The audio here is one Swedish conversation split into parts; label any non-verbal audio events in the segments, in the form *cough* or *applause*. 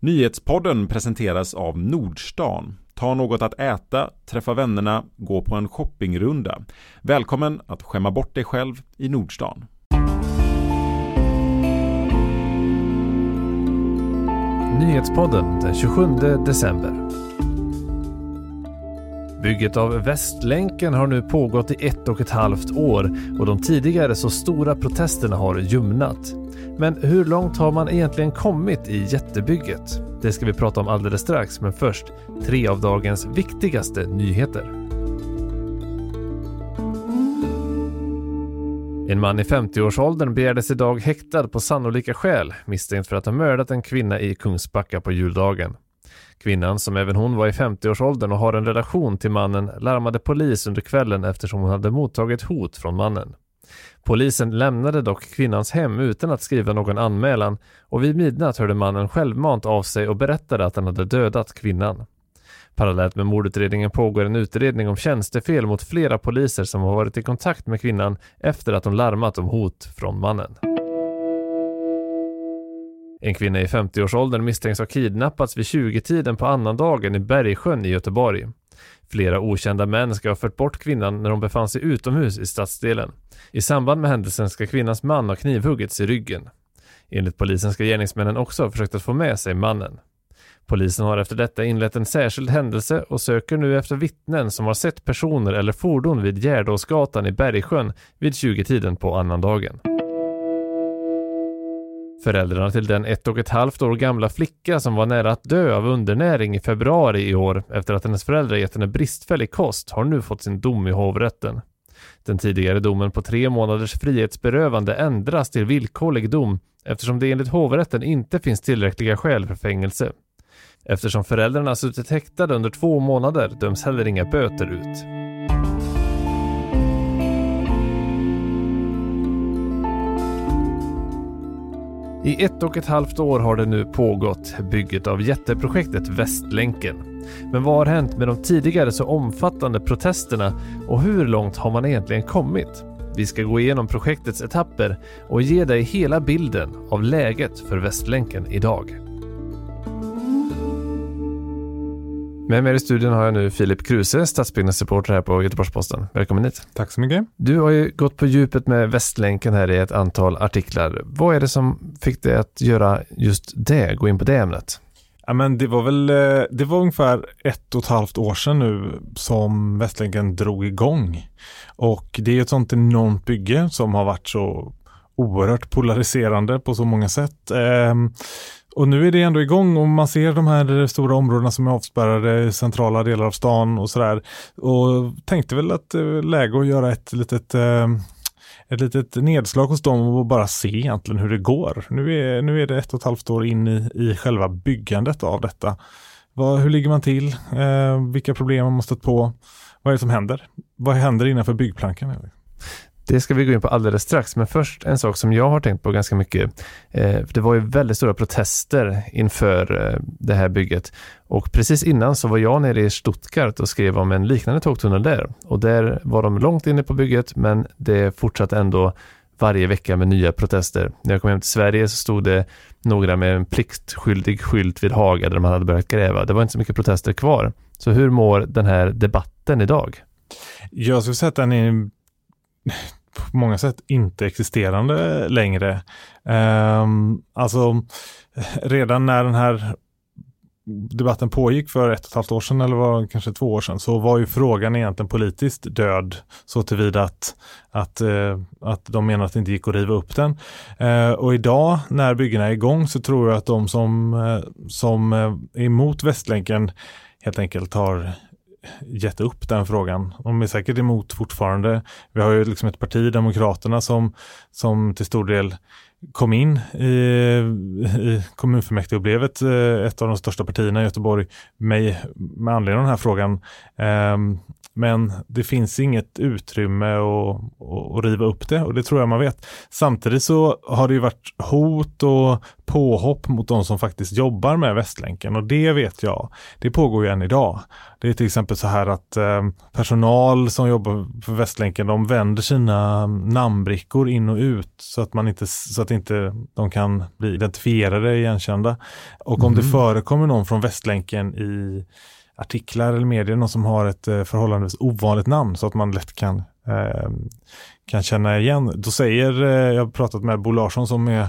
Nyhetspodden presenteras av Nordstan. Ta något att äta, träffa vännerna, gå på en shoppingrunda. Välkommen att skämma bort dig själv i Nordstan. Nyhetspodden den 27 december. Bygget av Västlänken har nu pågått i ett och ett halvt år och de tidigare så stora protesterna har ljumnat. Men hur långt har man egentligen kommit i jättebygget? Det ska vi prata om alldeles strax, men först tre av dagens viktigaste nyheter. En man i 50-årsåldern begärdes idag häktad på sannolika skäl misstänkt för att ha mördat en kvinna i Kungsbacka på juldagen. Kvinnan, som även hon var i 50-årsåldern och har en relation till mannen, larmade polis under kvällen eftersom hon hade mottagit hot från mannen. Polisen lämnade dock kvinnans hem utan att skriva någon anmälan och vid midnatt hörde mannen självmant av sig och berättade att han hade dödat kvinnan. Parallellt med mordutredningen pågår en utredning om tjänstefel mot flera poliser som har varit i kontakt med kvinnan efter att hon larmat om hot från mannen. En kvinna i 50-årsåldern misstänks ha kidnappats vid 20-tiden på annandagen i Bergsjön i Göteborg. Flera okända män ska ha fört bort kvinnan när hon befann sig utomhus i stadsdelen. I samband med händelsen ska kvinnans man ha knivhuggits i ryggen. Enligt polisen ska gärningsmännen också ha försökt att få med sig mannen. Polisen har efter detta inlett en särskild händelse och söker nu efter vittnen som har sett personer eller fordon vid Gärdåsgatan i Bergsjön vid 20-tiden på annandagen. Föräldrarna till den ett och ett halvt år gamla flicka som var nära att dö av undernäring i februari i år efter att hennes föräldrar gett henne bristfällig kost har nu fått sin dom i hovrätten. Den tidigare domen på tre månaders frihetsberövande ändras till villkorlig dom eftersom det enligt hovrätten inte finns tillräckliga skäl för fängelse. Eftersom föräldrarna suttit häktade under två månader döms heller inga böter ut. I ett och ett halvt år har det nu pågått, bygget av jätteprojektet Västlänken. Men vad har hänt med de tidigare så omfattande protesterna och hur långt har man egentligen kommit? Vi ska gå igenom projektets etapper och ge dig hela bilden av läget för Västlänken idag. Med mig i studion har jag nu Filip Kruse, stadsbyggnadsreporter här på Göteborgs-Posten. Välkommen hit. Tack så mycket. Du har ju gått på djupet med Västlänken här i ett antal artiklar. Vad är det som fick dig att göra just det, gå in på det ämnet? Ja, men det var väl, eh, det var ungefär ett och ett halvt år sedan nu som Västlänken drog igång. Och det är ett sånt enormt bygge som har varit så oerhört polariserande på så många sätt. Ehm, och nu är det ändå igång och man ser de här stora områdena som är avspärrade i centrala delar av stan och sådär. Och tänkte väl att det är läge att göra ett litet eh, ett litet nedslag hos dem och bara se egentligen hur det går. Nu är, nu är det ett och ett halvt år in i, i själva byggandet av detta. Vad, hur ligger man till? Eh, vilka problem har man stött på? Vad är det som händer? Vad händer innanför byggplankan? Det ska vi gå in på alldeles strax, men först en sak som jag har tänkt på ganska mycket. Eh, det var ju väldigt stora protester inför eh, det här bygget och precis innan så var jag nere i Stuttgart och skrev om en liknande tågtunnel där och där var de långt inne på bygget, men det fortsatte ändå varje vecka med nya protester. När jag kom hem till Sverige så stod det några med en pliktskyldig skylt vid Haga där man hade börjat gräva. Det var inte så mycket protester kvar. Så hur mår den här debatten idag? Jag skulle säga att den är på många sätt inte existerande längre. Um, alltså redan när den här debatten pågick för ett och ett halvt år sedan eller var kanske två år sedan så var ju frågan egentligen politiskt död så tillvida att, att, uh, att de menar att det inte gick att riva upp den. Uh, och idag när byggena är igång så tror jag att de som, uh, som är emot Västlänken helt enkelt har gett upp den frågan. De är säkert emot fortfarande. Vi har ju liksom ett parti, Demokraterna, som, som till stor del kom in i, i kommunfullmäktige och blev ett, eh, ett av de största partierna i Göteborg med, med anledning av den här frågan. Um, men det finns inget utrymme att, att, riva upp det och det tror jag man vet. Samtidigt så har det ju varit hot och påhopp mot de som faktiskt jobbar med Västlänken och det vet jag, det pågår ju än idag. Det är till exempel så här att eh, personal som jobbar för Västlänken, de vänder sina namnbrickor in och ut så att man inte, så att inte de kan bli identifierade, igenkända. Och om mm. det förekommer någon från Västlänken i artiklar eller medier, någon som har ett eh, förhållandevis ovanligt namn så att man lätt kan eh, kan känna igen. Då säger, eh, jag har pratat med Bo Larsson som är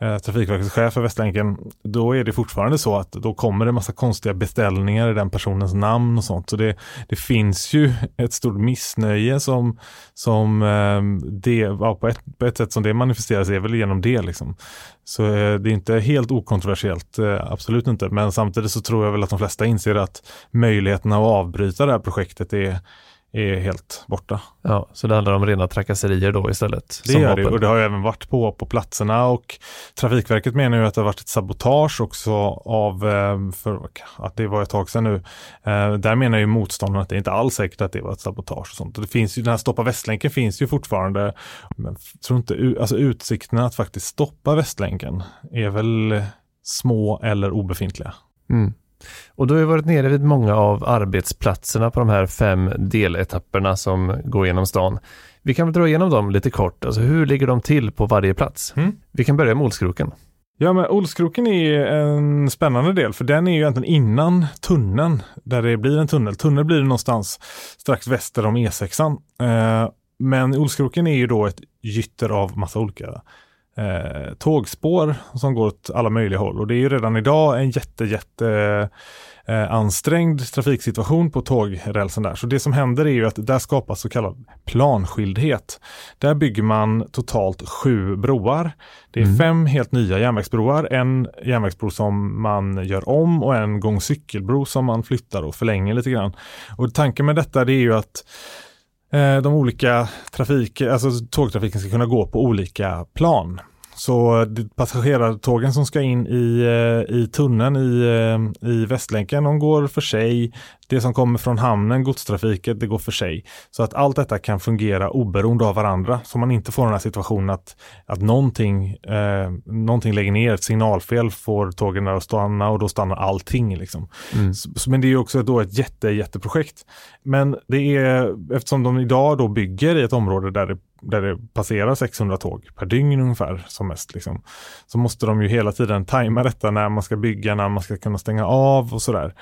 eh, Trafikverkets chef för Västlänken, då är det fortfarande så att då kommer det massa konstiga beställningar i den personens namn och sånt. Så det, det finns ju ett stort missnöje som, som eh, det, ja, på, ett, på ett sätt som det manifesteras är väl genom det. Liksom. Så eh, det är inte helt okontroversiellt, eh, absolut inte. Men samtidigt så tror jag väl att de flesta inser att möjligheterna att avbryta det här projektet är är helt borta. Ja, så det handlar om rena trakasserier då istället? Det gör det och det har även varit på på platserna och Trafikverket menar ju att det har varit ett sabotage också av, eh, för att det var ett tag sedan nu. Eh, där menar ju motståndarna att det inte alls säkert att det var ett sabotage och sånt. Det finns ju, den här Stoppa Västlänken finns ju fortfarande. Men tror inte, alltså utsikterna att faktiskt stoppa Västlänken är väl små eller obefintliga. Mm. Och du har ju varit nere vid många av arbetsplatserna på de här fem deletapperna som går genom stan. Vi kan väl dra igenom dem lite kort. Alltså hur ligger de till på varje plats? Mm. Vi kan börja med Olskroken. Ja, men Olskroken är en spännande del för den är ju egentligen innan tunneln där det blir en tunnel. Tunnel blir det någonstans strax väster om E6. Eh, men Olskroken är ju då ett gytter av massa olika eh, tågspår som går åt alla möjliga håll. Och det är ju redan idag en jätte, jätte eh, ansträngd trafiksituation på tågrälsen där. Så det som händer är ju att där skapas så kallad planskildhet. Där bygger man totalt sju broar. Det är mm. fem helt nya järnvägsbroar, en järnvägsbro som man gör om och en gångcykelbro som man flyttar och förlänger lite grann. Och tanken med detta det är ju att Eh, de olika trafik, alltså tågtrafiken ska kunna gå på olika plan. Så passagerartågen som ska in i, eh, i tunneln i, eh, i Västlänken, de går för sig. Det som kommer från hamnen, godstrafiken, det går för sig. Så att allt detta kan fungera oberoende av varandra. Så man inte får den här situationen att, att någonting, eh, någonting lägger ner, ett signalfel får tågen att stanna och då stannar allting. Liksom. Mm. Så, men det är också då ett jätte, jätteprojekt. Men det är, eftersom de idag då bygger i ett område där det där det passerar 600 tåg per dygn ungefär som mest. Liksom. Så måste de ju hela tiden tajma detta när man ska bygga, när man ska kunna stänga av och sådär.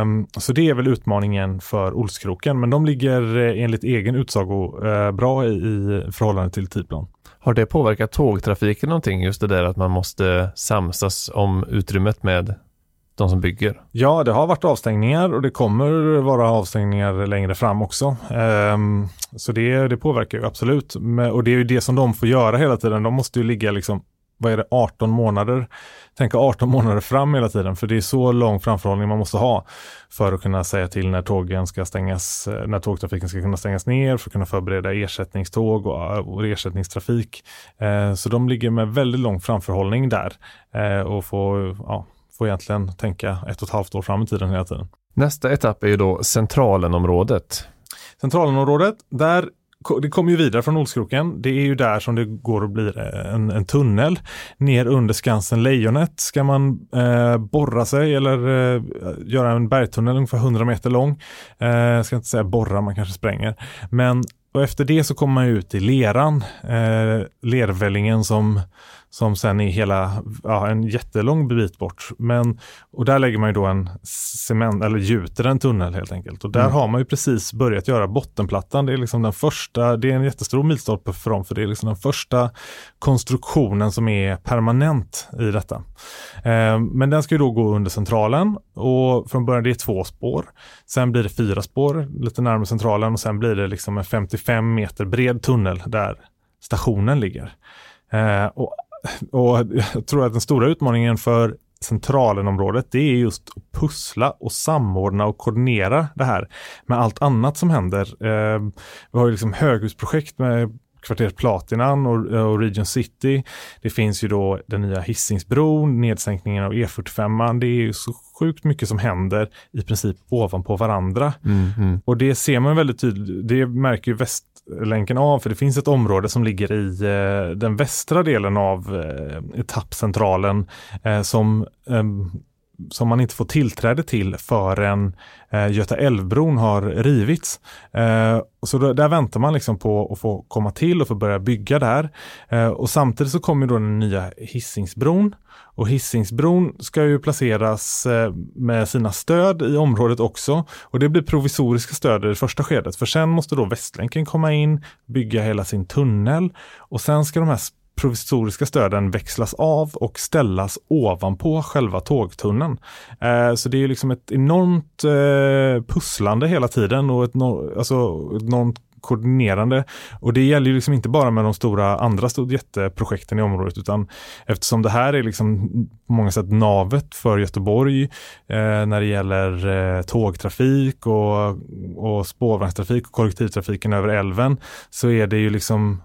Um, så det är väl utmaningen för Olskroken, men de ligger eh, enligt egen utsago uh, bra i, i förhållande till tidplan. Har det påverkat tågtrafiken någonting, just det där att man måste samsas om utrymmet med de som bygger? Ja, det har varit avstängningar och det kommer vara avstängningar längre fram också. Um, så det, det påverkar ju absolut. Och det är ju det som de får göra hela tiden. De måste ju ligga liksom vad är det, 18 månader. Tänka 18 månader fram hela tiden, för det är så lång framförhållning man måste ha för att kunna säga till när tågen ska stängas, eh, när tågtrafiken ska kunna stängas ner, för att kunna förbereda ersättningståg och, eh, och ersättningstrafik. Eh, så de ligger med väldigt lång framförhållning där och får, ja, får egentligen tänka ett och ett halvt år fram i tiden hela tiden. Nästa etapp är ju då Centralenområdet. Centralenområdet, där det kommer ju vidare från Olskroken. Det är ju där som det går att bli en, en tunnel. Ner under Skansen Lejonet ska man eh, borra sig eller eh, göra en bergtunnel ungefär 100 meter lång. Eh, jag ska inte säga borra, man kanske spränger. Men och efter det så kommer man ut i leran, eh, lervällingen som som sen är hela, ja, en jättelång bit bort. Men, och där lägger man ju då en cement, eller gjuter en tunnel helt enkelt. Och där mm. har man ju precis börjat göra bottenplattan. Det är liksom den första, det är en jättestor milstolpe för dem, för det är liksom den första konstruktionen som är permanent i detta. Eh, men den ska ju då gå under centralen och från början det är två spår. Sen blir det fyra spår lite närmare centralen och sen blir det liksom en 55 meter bred tunnel där stationen ligger. Eh, och och jag tror att den stora utmaningen för centralenområdet det är just att pussla och samordna och koordinera det här med allt annat som händer. Eh, vi har ju liksom höghusprojekt med kvarteret Platinan och, och, Region City. Det finns ju då den nya Hisingsbron, nedsänkningen av E45. Det är ju så sjukt mycket som händer i princip ovanpå varandra. Mm, mm. Och det ser man väldigt tydligt, det märker ju Västlänken av, för det finns ett område som ligger i eh, den västra delen av eh, etappcentralen eh, som ehm, som man inte får tillträde till förrän eh, Göta älvbron har rivits. Eh, så då, där väntar man liksom på att få komma till och få börja bygga där. Eh, och samtidigt så kommer då den nya Hisingsbron. Och Hisingsbron ska ju placeras eh, med sina stöd i området också. Och det blir provisoriska stöd i det första skedet. För sen måste då Västlänken komma in, bygga hela sin tunnel och sen ska de här provisoriska stöden växlas av och ställas ovanpå själva tågtunneln. Eh, så det är ju liksom ett enormt eh, pusslande hela tiden och ett, no alltså, enormt koordinerande. Och det gäller ju liksom inte bara med de stora andra jätteprojekten i området utan eftersom det här är liksom på många sätt navet för Göteborg eh, när det gäller eh, tågtrafik och, och spårvagnstrafik och kollektivtrafiken över älven så är det ju liksom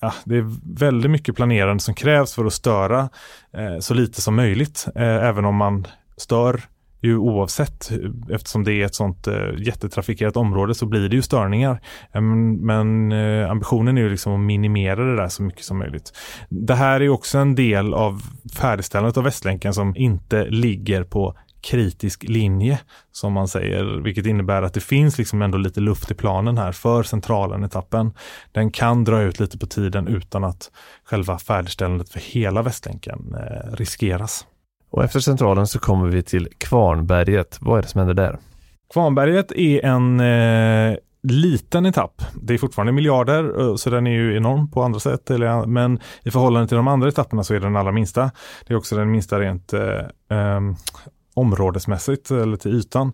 ja, det är väldigt mycket planerande som krävs för att störa eh, så lite som möjligt. Eh, även om man stör ju oavsett eftersom det är ett sånt eh, jättetrafikerat område så blir det ju störningar. Eh, men eh, ambitionen är ju liksom att minimera det där så mycket som möjligt. Det här är också en del av färdigställandet av Västlänken som inte ligger på kritisk linje som man säger, vilket innebär att det finns liksom ändå lite luft i planen här för centralen etappen. Den kan dra ut lite på tiden utan att själva färdigställandet för hela Västlänken eh, riskeras. Och efter centralen så kommer vi till Kvarnberget. Vad är det som händer där? Kvarnberget är en eh, liten etapp. Det är fortfarande miljarder, eh, så den är ju enorm på andra sätt. Men i förhållande till de andra etapperna så är den allra minsta. Det är också den minsta rent eh, ehm, områdesmässigt eller till ytan.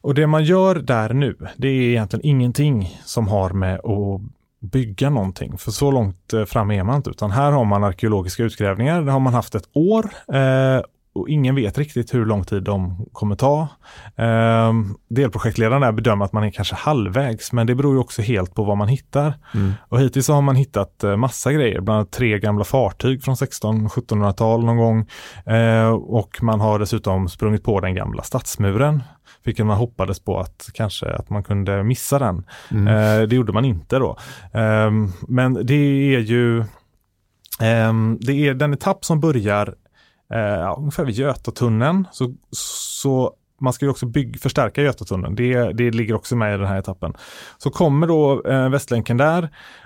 Och det man gör där nu, det är egentligen ingenting som har med att bygga någonting. För så långt eh, fram är man inte, utan här har man arkeologiska utgrävningar. Det har man haft ett år eh, och ingen vet riktigt hur lång tid de kommer ta. Eh, delprojektledaren där bedömer att man är kanske halvvägs, men det beror ju också helt på vad man hittar. Mm. Och hittills har man hittat eh, massa grejer, bland annat tre gamla fartyg från 16-1700-tal någon gång. Eh, och man har dessutom sprungit på den gamla stadsmuren vilket man hoppades på att kanske att man kunde missa den. Mm. Eh, det gjorde man inte då. Eh, men det är ju eh, det är den etapp som börjar eh, ungefär vid Götatunneln. Så, så man ska ju också bygg, förstärka Götatunneln. Det, det ligger också med i den här etappen. Så kommer då eh, Västlänken där.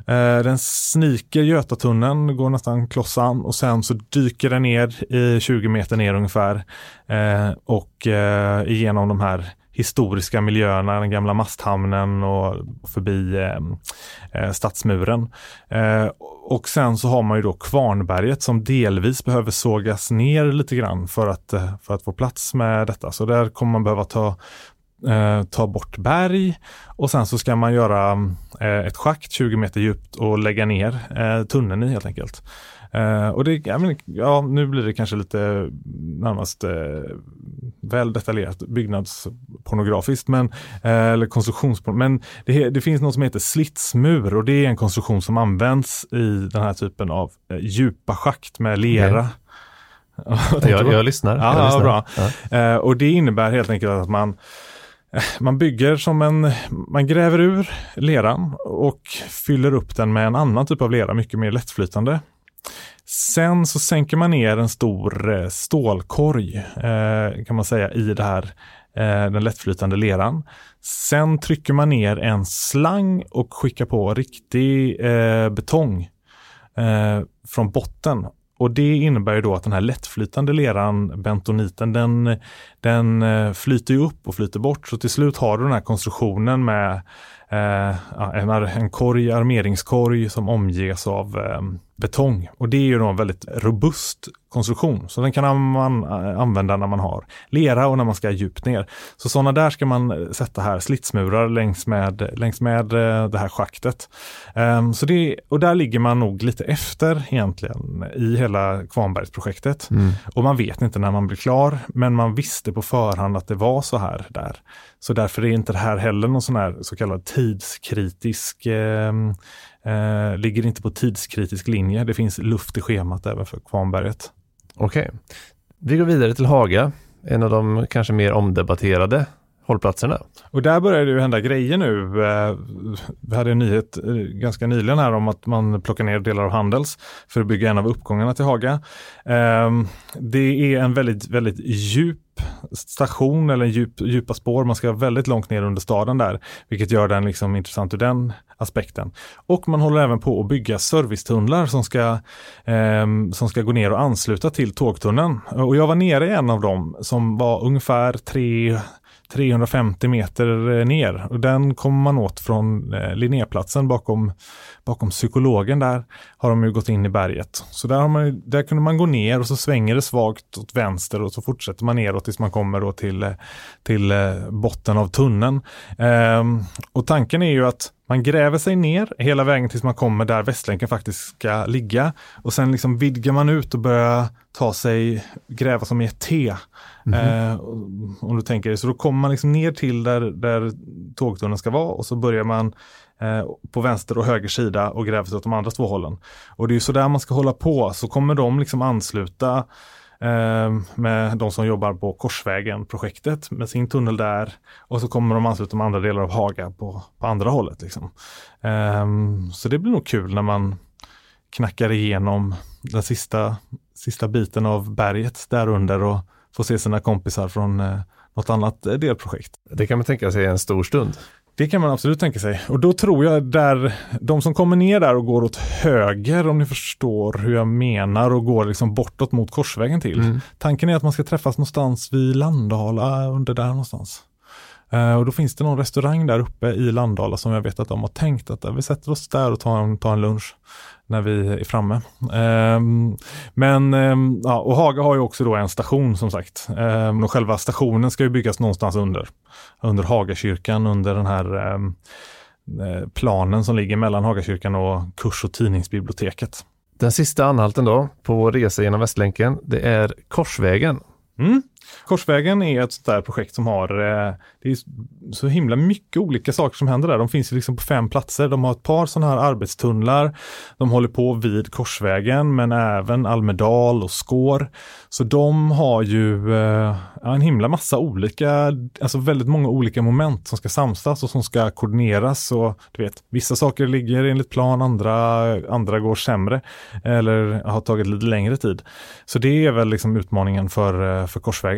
Eh, den sniker Götatunneln, går nästan klossan och sen så dyker den ner i 20 meter ner ungefär. Eh, och eh, igenom de här historiska miljöerna, den gamla masthamnen och förbi eh, eh, stadsmuren. Eh, och sen så har man ju då Kvarnberget som delvis behöver sågas ner lite grann för att, eh, för att få plats med detta. Så där kommer man behöva ta, eh, ta bort berg och sen så ska man göra eh, ett schakt 20 meter djupt och lägga ner eh, tunneln i helt enkelt. Uh, och det, ja, men, ja, nu blir det kanske lite närmast uh, väl detaljerat byggnadspornografiskt, men, uh, eller konstruktionsporn. Men det, det, finns något som heter slitsmur och det är en konstruktion som används i den här typen av djupa schakt med lera. Okay. *laughs* jag, jag, lyssnar. Ja, jag lyssnar. bra. Ja. och det innebär helt enkelt att man man bygger som en, man gräver ur leran och fyller upp den med en annan typ av lera, mycket mer lättflytande. Sen så sänker man ner en stor eh, stålkorg eh, kan man säga i det här, eh, den lättflytande leran. Sen trycker man ner en slang och skickar på riktig betong från botten och det innebär då att den här lättflytande leran, bentoniten, den, den flyter upp och flyter bort. Så till slut har du den här konstruktionen med eh, en, en korg, armeringskorg som omges av eh, betong. Och det är ju då en väldigt robust konstruktion. Så den kan man använda när man har lera och när man ska djupt ner. Så sådana där ska man sätta här, slitsmurar längs med, längs med eh, det här schaktet. Um, så det, och där ligger man nog lite efter egentligen i hela Kvarnbergsprojektet. Mm. Och man vet inte när man blir klar, men man visste på förhand att det var så här där. Så därför är inte det här heller någon sån här så kallad tidskritisk, eh, eh, ligger inte på tidskritisk linje. Det finns luft i schemat även för Kvarnberget. Okej. Okay. Vi går vidare till Haga, en av de kanske mer omdebatterade hållplatserna. Och där börjar det ju hända grejer nu. Eh, vi hade en nyhet eh, ganska nyligen här om att man plockar ner delar av Handels för att bygga en av uppgångarna till Haga. Ehm, det är en väldigt, väldigt djup station eller djup, djupa spår. Man ska väldigt långt ner under staden där, vilket gör den liksom intressant ur den aspekten. Och man håller även på att bygga servicetunnlar som ska, eh, som ska gå ner och ansluta till tågtunneln. Och jag var nere i en av dem som var ungefär tre 350 meter eh, ner och den kommer man åt från eh, Linnéplatsen bakom, bakom psykologen där har de ju gått in i berget. Så där, har man, där kunde man gå ner och så svänger det svagt åt vänster och så fortsätter man neråt tills man kommer då till, eh, till eh, botten av tunneln. Ehm, och tanken är ju att man gräver sig ner hela vägen tills man kommer där Västlänken faktiskt ska ligga. Och sen liksom vidgar man ut och börjar ta sig, gräva som i ett T. Mm -hmm. eh, om du tänker så då kommer man liksom ner till där, där tågtunneln ska vara och så börjar man eh, på vänster och höger sida och gräver sig åt de andra två hållen. Och det är så där man ska hålla på, så kommer de liksom ansluta Ehm, med de som jobbar på Korsvägen-projektet med sin tunnel där och så kommer de ansluta med andra delar av Haga på, på andra hållet. Liksom. Ehm, så det blir nog kul när man knackar igenom den sista, sista biten av berget där under och får se sina kompisar från eh, något annat eh, delprojekt. Det kan man tänka sig är en stor stund. Det kan man absolut tänka sig. Och då tror jag där, de som kommer ner där och går åt höger, om ni förstår hur jag menar, och går liksom bortåt mot Korsvägen till. Mm. Tanken är att man ska träffas någonstans vid Landala, under där någonstans. Uh, och då finns det någon restaurang där uppe i Landala som jag vet att de har tänkt att vi sätter oss där och tar en, tar en lunch när vi är framme. Um, men, um, ja, och Haga har ju också då en station som sagt. Um, och själva stationen ska ju byggas någonstans under. Under Hagakyrkan, under den här um, planen som ligger mellan Hagakyrkan och kurs och tidningsbiblioteket. Den sista anhalten då på vår resa genom Västlänken, det är Korsvägen. Mm. Korsvägen är ett sånt där projekt som har, eh, det är så himla mycket olika saker som händer där. De finns liksom på fem platser. De har ett par sådana här arbetstunnlar. De håller på vid Korsvägen men även Almedal och Skår. Så de har ju eh, en himla massa olika, alltså väldigt många olika moment som ska samsas och som ska koordineras. Och, du vet, vissa saker ligger enligt plan, andra, andra går sämre eller har tagit lite längre tid. Så det är väl liksom utmaningen för, eh, för Korsvägen.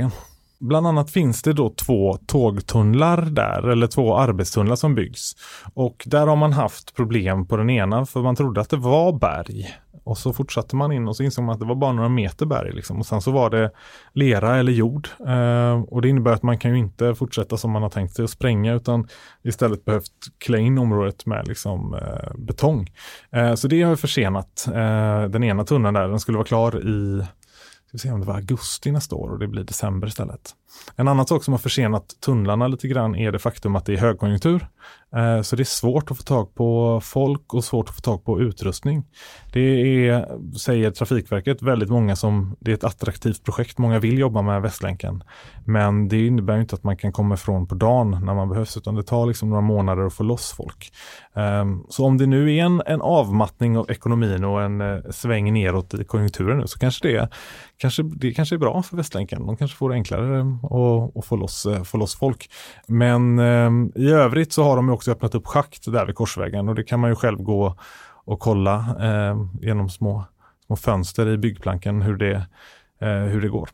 Bland annat finns det då två tågtunnlar där, eller två arbetstunnlar som byggs. Och där har man haft problem på den ena, för man trodde att det var berg. Och så fortsatte man in och så insåg man att det var bara några meter berg. Liksom. Och sen så var det lera eller jord. Eh, och det innebär att man kan ju inte fortsätta som man har tänkt sig att spränga utan istället behövt klä in området med liksom, eh, betong. Eh, så det har försenat eh, den ena tunneln där. Den skulle vara klar i Ska vi se om det var augusti nästa år och det blir december istället. En annan sak som har försenat tunnlarna lite grann är det faktum att det är högkonjunktur. Eh, så det är svårt att få tag på folk och svårt att få tag på utrustning. Det är, säger Trafikverket, väldigt många som, det är ett attraktivt projekt, många vill jobba med Västlänken. Men det innebär inte att man kan komma ifrån på dagen när man behövs, utan det tar liksom några månader att få loss folk. Ehm, så om det nu är en, en avmattning av ekonomin och en eh, sväng neråt i konjunkturen nu så kanske det, kanske, det kanske är bra för Västlänken. De kanske får det enklare att, att få, loss, eh, få loss folk. Men ehm, i övrigt så har de också öppnat upp schakt där vid Korsvägen och det kan man ju själv gå och kolla eh, genom små, små fönster i byggplanken hur det, eh, hur det går.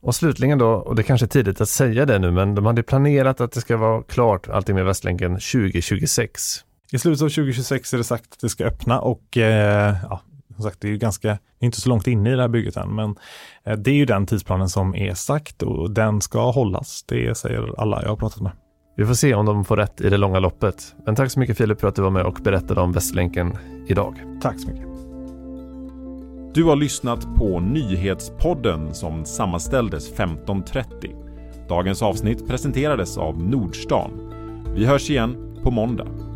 Och slutligen då, och det kanske är tidigt att säga det nu, men de hade planerat att det ska vara klart allting med Västlänken 2026. I slutet av 2026 är det sagt att det ska öppna och eh, ja, som sagt, det är ju ganska, inte så långt inne i det här bygget än, men eh, det är ju den tidsplanen som är sagt och den ska hållas. Det säger alla jag har pratat med. Vi får se om de får rätt i det långa loppet. Men tack så mycket Filip för att du var med och berättade om Västlänken idag. Tack så mycket. Du har lyssnat på Nyhetspodden som sammanställdes 15.30. Dagens avsnitt presenterades av Nordstan. Vi hörs igen på måndag.